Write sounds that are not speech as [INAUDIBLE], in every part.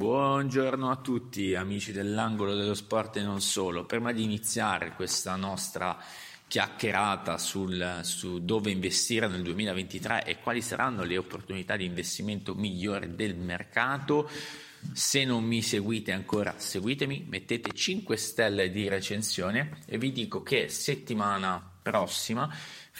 Buongiorno a tutti amici dell'angolo dello sport e non solo. Prima di iniziare questa nostra chiacchierata sul, su dove investire nel 2023 e quali saranno le opportunità di investimento migliori del mercato, se non mi seguite ancora, seguitemi, mettete 5 stelle di recensione e vi dico che settimana prossima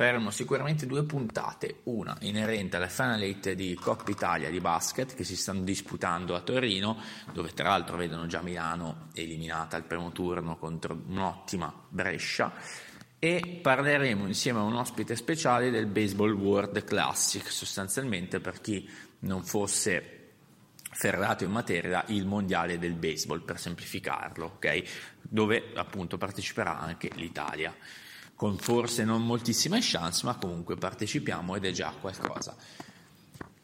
faremo sicuramente due puntate, una inerente alla Final 8 di Coppa Italia di basket che si stanno disputando a Torino, dove tra l'altro vedono già Milano eliminata al primo turno contro un'ottima Brescia. E parleremo insieme a un ospite speciale del Baseball World Classic, sostanzialmente per chi non fosse ferrato in materia il mondiale del baseball per semplificarlo, ok? Dove appunto parteciperà anche l'Italia con forse non moltissime chance, ma comunque partecipiamo ed è già qualcosa.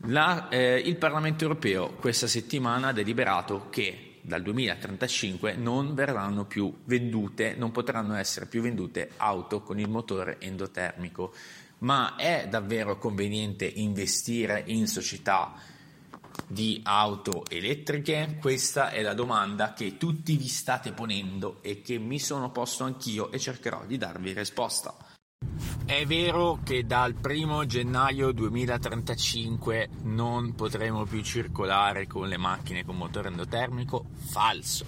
La, eh, il Parlamento europeo questa settimana ha deliberato che dal 2035 non verranno più vendute, non potranno essere più vendute auto con il motore endotermico. Ma è davvero conveniente investire in società di auto elettriche? Questa è la domanda che tutti vi state ponendo e che mi sono posto anch'io e cercherò di darvi risposta. È vero che dal 1 gennaio 2035 non potremo più circolare con le macchine con motore endotermico? Falso.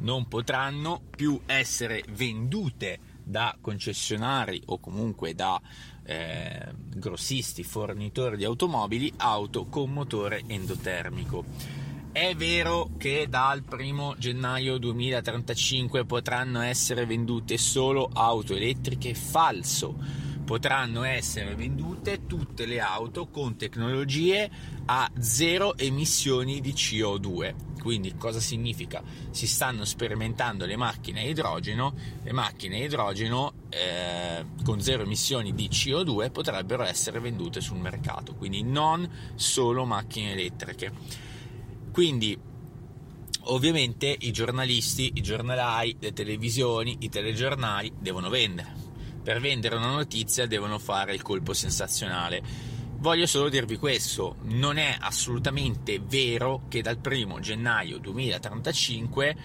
Non potranno più essere vendute da concessionari o comunque da eh, grossisti fornitori di automobili auto con motore endotermico. È vero che dal 1 gennaio 2035 potranno essere vendute solo auto elettriche? Falso potranno essere vendute tutte le auto con tecnologie a zero emissioni di CO2. Quindi cosa significa? Si stanno sperimentando le macchine a idrogeno, le macchine a idrogeno eh, con zero emissioni di CO2 potrebbero essere vendute sul mercato, quindi non solo macchine elettriche. Quindi ovviamente i giornalisti, i giornalai, le televisioni, i telegiornali devono vendere per vendere una notizia devono fare il colpo sensazionale. Voglio solo dirvi questo, non è assolutamente vero che dal 1 gennaio 2035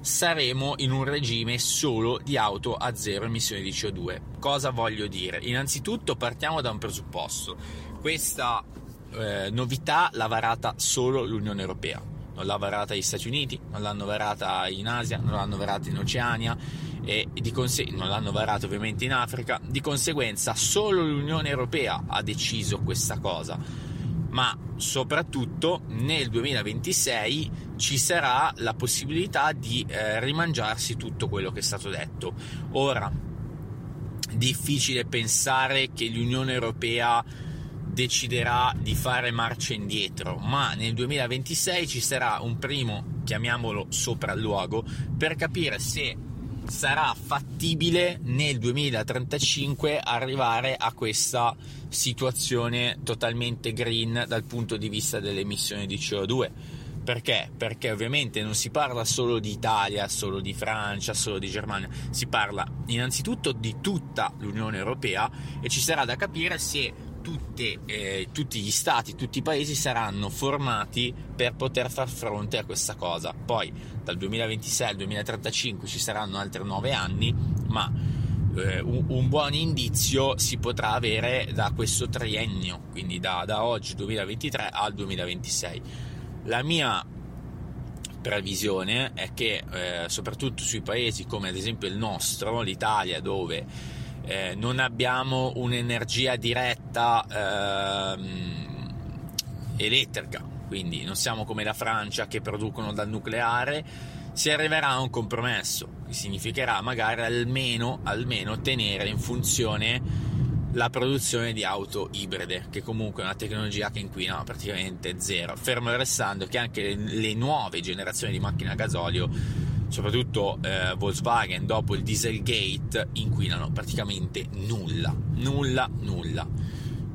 saremo in un regime solo di auto a zero emissioni di CO2. Cosa voglio dire? Innanzitutto partiamo da un presupposto. Questa eh, novità l'ha varata solo l'Unione Europea, non l'ha varata gli Stati Uniti, non l'hanno varata in Asia, non l'hanno varata in Oceania e conse- non l'hanno varato ovviamente in Africa, di conseguenza solo l'Unione Europea ha deciso questa cosa, ma soprattutto nel 2026 ci sarà la possibilità di eh, rimangiarsi tutto quello che è stato detto. Ora, difficile pensare che l'Unione Europea deciderà di fare marcia indietro, ma nel 2026 ci sarà un primo, chiamiamolo sopralluogo, per capire se sarà fattibile nel 2035 arrivare a questa situazione totalmente green dal punto di vista delle emissioni di CO2. Perché? Perché ovviamente non si parla solo di Italia, solo di Francia, solo di Germania, si parla innanzitutto di tutta l'Unione Europea e ci sarà da capire se tutte, eh, tutti gli stati, tutti i paesi saranno formati per poter far fronte a questa cosa. Poi dal 2026 al 2035 ci saranno altri nove anni, ma eh, un, un, buon indizio si potrà avere da questo triennio, quindi da, da oggi 2023 al 2026. La mia previsione è che eh, soprattutto sui paesi come ad esempio il nostro, l'Italia, dove eh, non abbiamo un'energia diretta ehm, elettrica, quindi non siamo come la Francia che producono dal nucleare, si arriverà a un compromesso, che significherà magari almeno, almeno tenere in funzione la produzione di auto ibride, che comunque è una tecnologia che inquina praticamente zero, fermo restando che anche le nuove generazioni di macchine a gasolio soprattutto eh, Volkswagen dopo il Dieselgate inquinano praticamente nulla, nulla, nulla.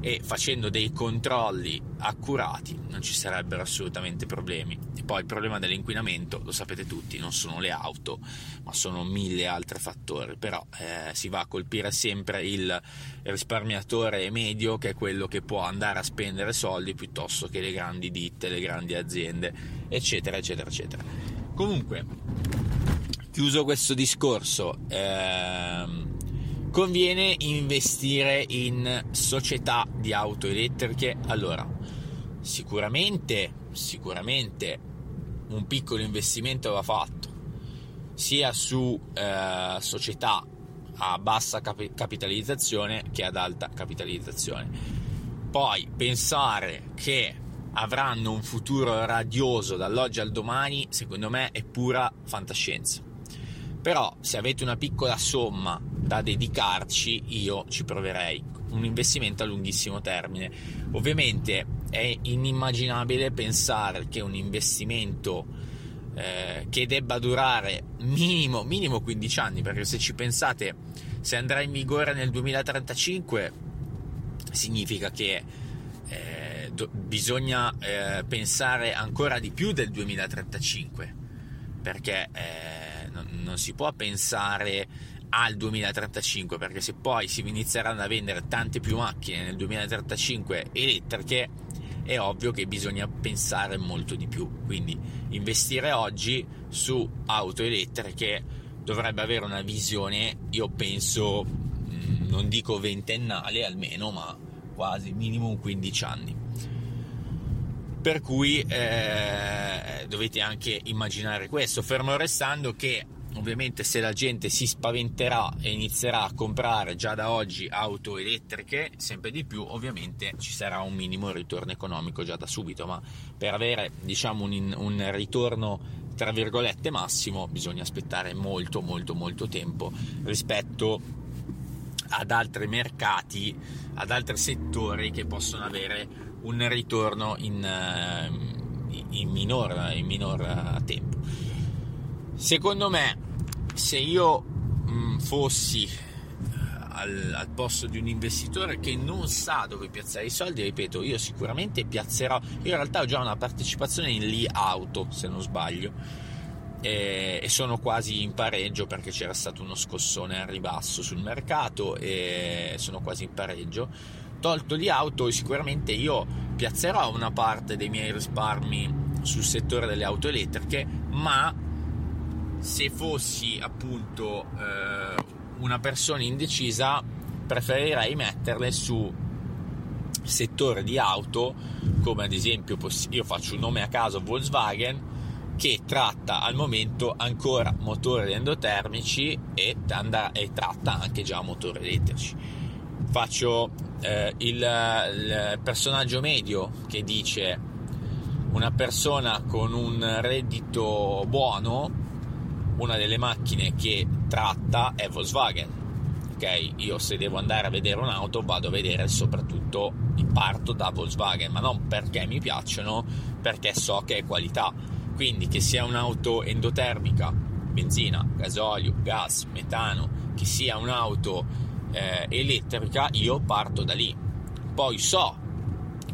E facendo dei controlli accurati non ci sarebbero assolutamente problemi. E poi il problema dell'inquinamento, lo sapete tutti, non sono le auto, ma sono mille altri fattori, però eh, si va a colpire sempre il risparmiatore medio che è quello che può andare a spendere soldi piuttosto che le grandi ditte, le grandi aziende, eccetera, eccetera, eccetera. Comunque, chiuso questo discorso, ehm, conviene investire in società di auto elettriche? Allora, sicuramente, sicuramente un piccolo investimento va fatto sia su eh, società a bassa cap- capitalizzazione che ad alta capitalizzazione. Poi pensare che avranno un futuro radioso dall'oggi al domani, secondo me è pura fantascienza. Però se avete una piccola somma da dedicarci, io ci proverei. Un investimento a lunghissimo termine. Ovviamente è inimmaginabile pensare che un investimento eh, che debba durare minimo, minimo 15 anni, perché se ci pensate, se andrà in vigore nel 2035, significa che eh, do, bisogna eh, pensare ancora di più del 2035, perché eh, non, non si può pensare al 2035 perché se poi si inizieranno a vendere tante più macchine nel 2035 elettriche è ovvio che bisogna pensare molto di più. Quindi investire oggi su auto elettriche dovrebbe avere una visione io penso mm, non dico ventennale almeno ma quasi minimo 15 anni. Per cui eh, dovete anche immaginare questo, fermo restando che ovviamente se la gente si spaventerà e inizierà a comprare già da oggi auto elettriche sempre di più ovviamente ci sarà un minimo ritorno economico già da subito ma per avere diciamo un, un ritorno tra virgolette massimo bisogna aspettare molto molto molto tempo rispetto ad altri mercati ad altri settori che possono avere un ritorno in, eh, in, minor, in minor tempo. Secondo me, se io mh, mm, fossi eh, al, al, posto di un investitore che non sa dove piazzare i soldi, ripeto, io sicuramente piazzerò. Io in realtà ho già una partecipazione in Li Auto, se non sbaglio, e, e sono quasi in pareggio perché c'era stato uno scossone al ribasso sul mercato e sono quasi in pareggio tolto di auto sicuramente io piazzerò una parte dei miei risparmi sul settore delle auto elettriche ma se fossi appunto eh, una persona indecisa preferirei metterle su settore di auto come ad esempio io faccio un nome a caso Volkswagen che tratta al momento ancora motori endotermici e, e tratta anche già motori elettrici. Faccio eh, il, il personaggio medio che dice una persona con un reddito buono una delle macchine che tratta è Volkswagen ok io se devo andare a vedere un'auto vado a vedere soprattutto parto da Volkswagen ma non perché mi piacciono perché so che è qualità quindi che sia un'auto endotermica benzina gasolio gas metano che sia un'auto eh, elettrica, io parto da lì. Poi so,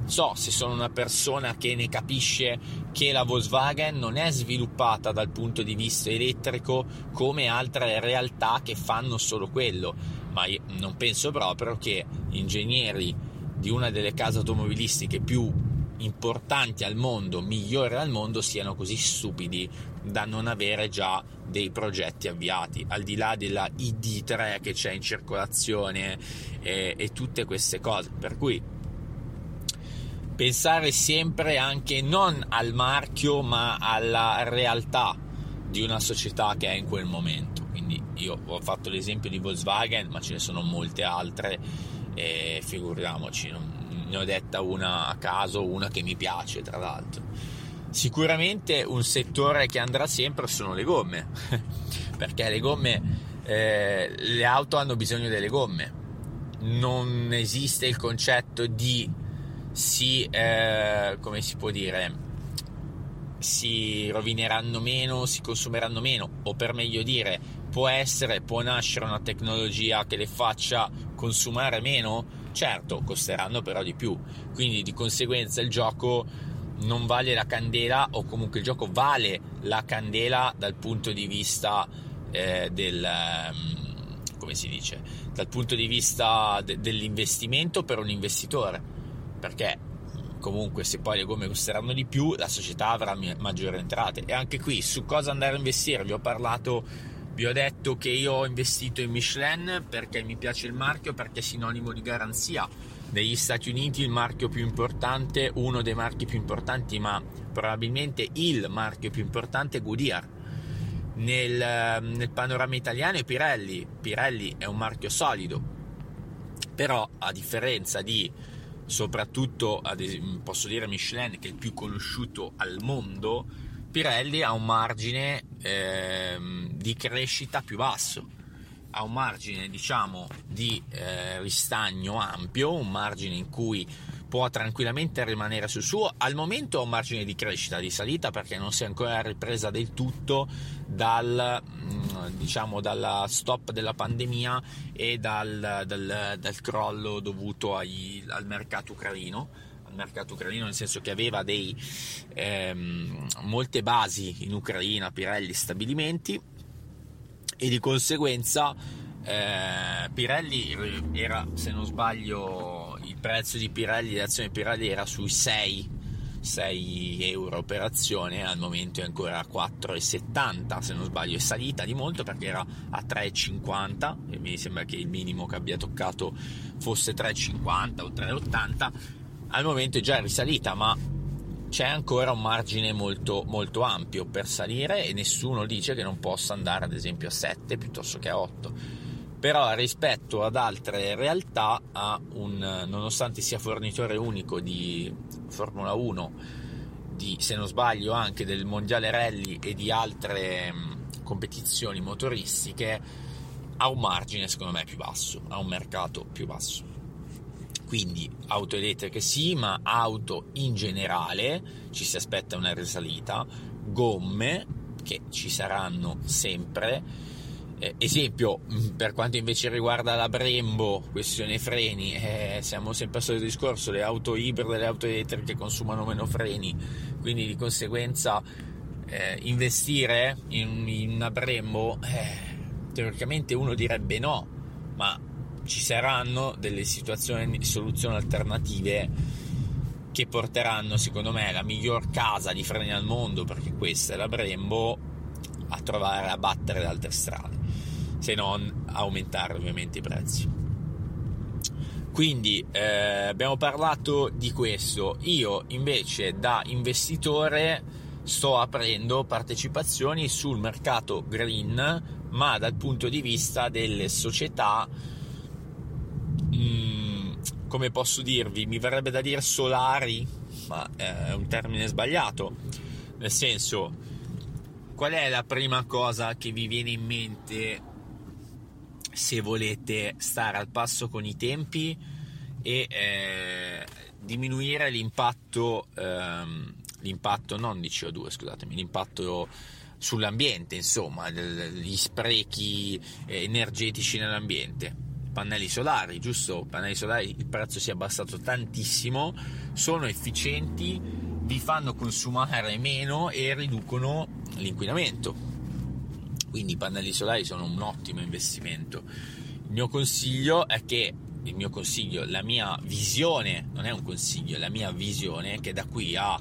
so se sono una persona che ne capisce che la Volkswagen non è sviluppata dal punto di vista elettrico come altre realtà che fanno solo quello, ma non penso proprio che ingegneri di una delle case automobilistiche più importanti al mondo, migliori al mondo, siano così stupidi da non avere già dei progetti avviati, al di là della ID3 che c'è in circolazione e, e tutte queste cose. Per cui pensare sempre anche non al marchio ma alla realtà di una società che è in quel momento. Quindi io ho fatto l'esempio di Volkswagen, ma ce ne sono molte altre e figuriamoci, ne ho detta una a caso, una che mi piace tra l'altro. Sicuramente un settore che andrà sempre sono le gomme, [LAUGHS] perché le gomme, eh, le auto hanno bisogno delle gomme. Non esiste il concetto di si, eh, come si può dire, si rovineranno meno, si consumeranno meno, o per meglio dire, può essere, può nascere una tecnologia che le faccia consumare meno, Certo, costeranno però di più, quindi di conseguenza il gioco non vale la candela o comunque il gioco vale la candela dal punto di vista eh, del um, come si dice? Dal punto di vista de- dell'investimento per un investitore perché comunque se poi le gomme costeranno di più la società avrà maggiori entrate. E anche qui su cosa andare a investire? Vi ho parlato vi ho detto che io ho investito in Michelin perché mi piace il marchio perché è sinonimo di garanzia. Negli Stati Uniti il marchio più importante uno dei marchi più importanti ma probabilmente il marchio più importante è Goodyear. Nel, nel panorama italiano è Pirelli. Pirelli è un marchio solido. Però a differenza di soprattutto posso dire Michelin che è il più conosciuto al mondo Pirelli ha un margine eh, di crescita più basso. Ha un margine diciamo di eh, ristagno ampio un margine in cui può tranquillamente rimanere sul suo. Al momento ha un margine di crescita, di salita, perché non si è ancora ripresa del tutto dal, mm, diciamo, dalla stop della pandemia e dal, dal, dal crollo dovuto ai, al mercato ucraino al mercato ucraino nel senso che aveva dei, ehm, molte basi in Ucraina, Pirelli, stabilimenti e di conseguenza eh, Pirelli era, se non sbaglio, il prezzo di Pirelli, l'azione Pirelli era sui 6, 6 euro operazione, al momento è ancora a 4,70 se non sbaglio, è salita di molto perché era a 3,50 e mi sembra che il minimo che abbia toccato fosse 3,50 o 3,80, al momento è già risalita ma c'è ancora un margine molto, molto ampio per salire e nessuno dice che non possa andare ad esempio a 7 piuttosto che a 8 però rispetto ad altre realtà un, nonostante sia fornitore unico di Formula 1 di, se non sbaglio anche del mondiale rally e di altre mh, competizioni motoristiche ha un margine secondo me più basso ha un mercato più basso. Quindi auto elettriche sì ma auto in generale ci si aspetta una risalita. Gomme che ci saranno sempre eh, esempio, mm, per quanto invece riguarda la Brembo, questione freni, eh, siamo sempre al solito discorso, le auto ibride, le auto elettriche consumano meno freni, quindi di conseguenza eh, investire in, in, una Brembo, eh, teoricamente uno direbbe no, ma ci saranno delle situazioni, soluzioni alternative che porteranno secondo me la miglior casa di freni al mondo, perché questa è la Brembo, a trovare a battere le altre strade se non aumentare ovviamente i prezzi. Quindi eh, abbiamo parlato di questo. Io invece da investitore sto aprendo partecipazioni sul mercato green, ma dal punto di vista delle società, mh, mm, come posso dirvi, mi verrebbe da dire solari, ma è un termine sbagliato. Nel senso, qual è la prima cosa che vi viene in mente se volete stare al passo con i tempi e eh, diminuire l'impatto, ehm, l'impatto non di CO2, scusatemi, l'impatto sull'ambiente, insomma, gli sprechi energetici nell'ambiente. Pannelli solari, giusto? Pannelli solari, il prezzo si è abbassato tantissimo, sono efficienti, vi fanno consumare meno e riducono l'inquinamento quindi i pannelli solari sono un ottimo investimento. Il mio consiglio è che il mio consiglio, la mia visione, non è un consiglio, la mia visione è che da qui a,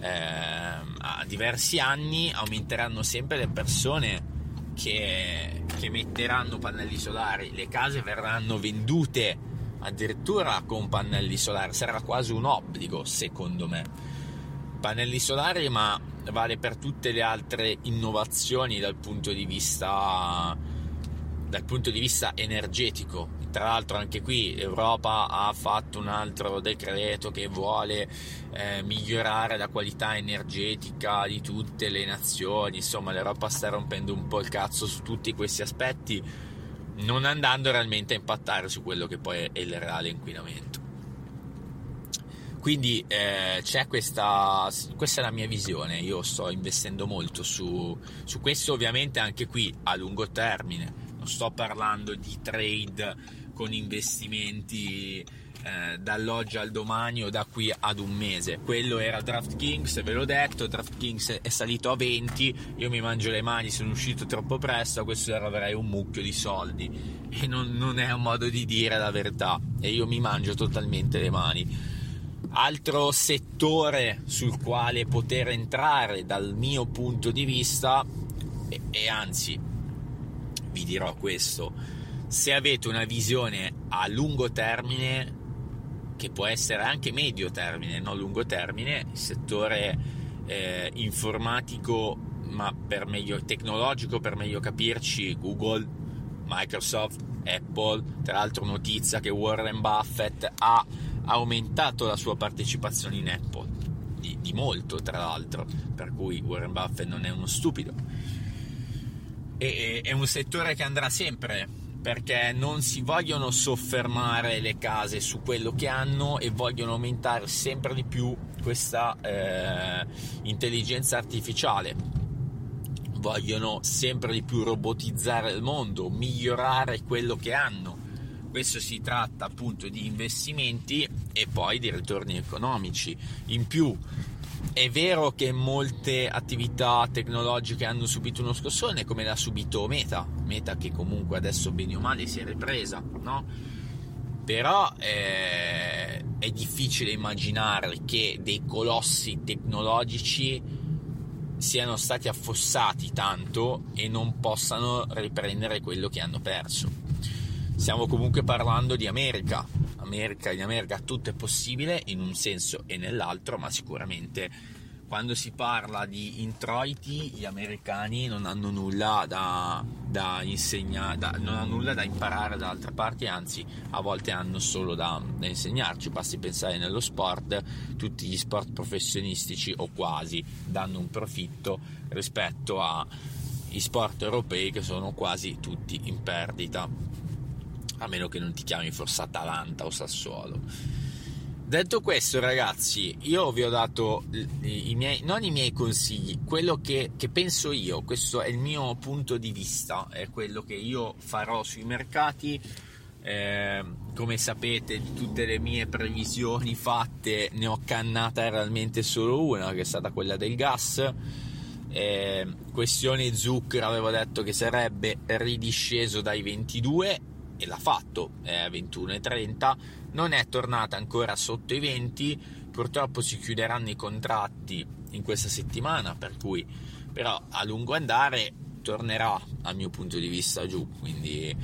eh, a diversi anni aumenteranno sempre le persone che, che metteranno pannelli solari, le case verranno vendute addirittura con pannelli solari, sarà quasi un obbligo secondo me. Pannelli solari ma vale per tutte le altre innovazioni dal punto di vista, dal punto di vista energetico. Tra l'altro anche qui l'Europa ha fatto un altro decreto che vuole eh, migliorare la qualità energetica di tutte le nazioni, insomma l'Europa sta rompendo un po' il cazzo su tutti questi aspetti, non andando realmente a impattare su quello che poi è il reale inquinamento. Quindi eh, c'è questa, questa è la mia visione, io sto investendo molto su, su questo ovviamente anche qui a lungo termine, non sto parlando di trade con investimenti eh, dall'oggi al domani o da qui ad un mese. Quello era DraftKings, ve l'ho detto, DraftKings è salito a 20, io mi mangio le mani, sono uscito troppo presto, questo ora avrei un mucchio di soldi e non, non è un modo di dire la verità e io mi mangio totalmente le mani. Altro settore sul quale poter entrare dal mio punto di vista, e, e anzi vi dirò questo, se avete una visione a lungo termine che può essere anche medio termine, non lungo termine, il settore eh, informatico, ma per meglio tecnologico, per meglio capirci, Google, Microsoft, Apple, tra l'altro notizia che Warren Buffett ha aumentato la sua partecipazione in Apple, di, di molto tra l'altro, per cui Warren Buffett non è uno stupido. E, è un settore che andrà sempre perché non si vogliono soffermare le case su quello che hanno e vogliono aumentare sempre di più questa eh, intelligenza artificiale. Vogliono sempre di più robotizzare il mondo, migliorare quello che hanno. Questo si tratta appunto di investimenti e poi di ritorni economici. In più è vero che molte attività tecnologiche hanno subito uno scossone, come l'ha subito Meta, Meta che comunque adesso bene o male si è ripresa, no? Però eh, è difficile immaginare che dei colossi tecnologici siano stati affossati tanto e non possano riprendere quello che hanno perso. Stiamo comunque parlando di America, America, in America tutto è possibile in un senso e nell'altro, ma sicuramente quando si parla di introiti gli americani non hanno nulla da, da insegnare, da, non hanno nulla da imparare da altre parti, anzi a volte hanno solo da, da insegnarci. Basti pensare nello sport, tutti gli sport professionistici o quasi danno un profitto rispetto agli sport europei che sono quasi tutti in perdita a meno che non ti chiami forse Atalanta o Sassuolo. Detto questo, ragazzi, io vi ho dato i, miei, non i miei consigli, quello che, che, penso io, questo è il mio punto di vista, è quello che io farò sui mercati. Eh, come sapete, di tutte le mie previsioni fatte, ne ho cannata realmente solo una, che è stata quella del gas. Eh, questione Zucchero, avevo detto che sarebbe ridisceso dai 22 e l'ha fatto, è a 21.30, non è tornata ancora sotto i 20, purtroppo si chiuderanno i contratti in questa settimana, per cui però a lungo andare tornerà al mio punto di vista giù, quindi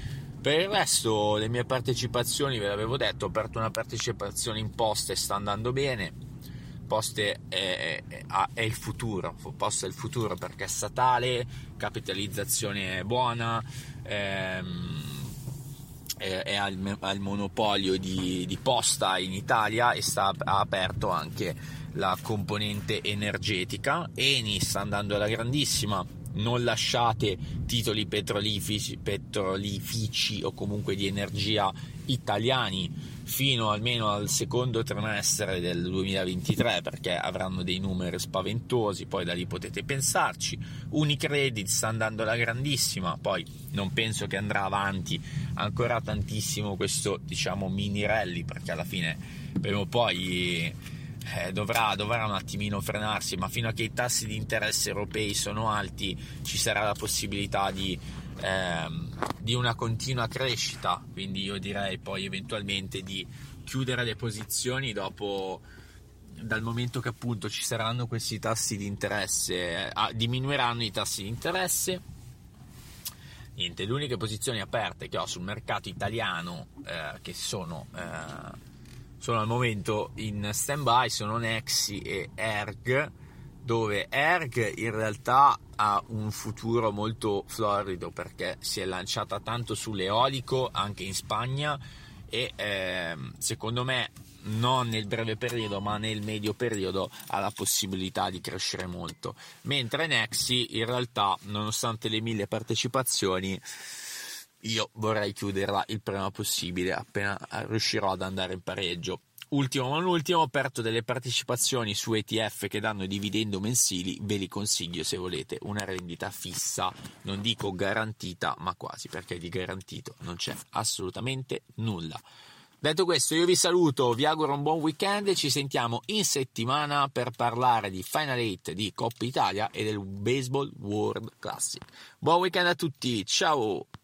per il resto le mie partecipazioni ve l'avevo detto, ho aperto una partecipazione in poste, sta andando bene, poste è, è, è il futuro, poste è il futuro perché è statale, capitalizzazione buona, ehm, è al, al monopolio di, di, posta in Italia e sta ha aperto anche la componente energetica. Eni sta andando alla grandissima, non lasciate titoli petrolifici, petrolifici o comunque di energia italiani fino almeno al secondo trimestre del 2023 perché avranno dei numeri spaventosi, poi da lì potete pensarci. Unicredit sta andando alla grandissima, poi non penso che andrà avanti ancora tantissimo questo diciamo mini rally perché alla fine prima o poi eh, dovrà, dovrà, un attimino frenarsi, ma fino a che i tassi di interesse europei sono alti ci sarà la possibilità di ehm, di una continua crescita, quindi io direi poi eventualmente di chiudere le posizioni dopo dal momento che appunto ci saranno questi tassi di interesse, ah, diminuiranno i tassi di interesse. Niente, le uniche posizioni aperte che ho sul mercato italiano eh, che sono, eh, sono al momento in stand by sono Nexi e Erg dove Erg in realtà ha un futuro molto florido perché si è lanciata tanto sull'eolico anche in Spagna e eh, secondo me non nel breve periodo ma nel medio periodo ha la possibilità di crescere molto. Mentre Nexi in realtà nonostante le mille partecipazioni io vorrei chiuderla il prima possibile appena riuscirò ad andare in pareggio ultimo ma non ultimo, ho aperto delle partecipazioni su ETF che danno dividendo mensili, ve li consiglio se volete una rendita fissa, non dico garantita, ma quasi, perché di garantito non c'è assolutamente nulla. Detto questo, io vi saluto, vi auguro un buon weekend e ci sentiamo in settimana per parlare di Final 8 di Coppa Italia e del Baseball World Classic. Buon weekend a tutti, ciao!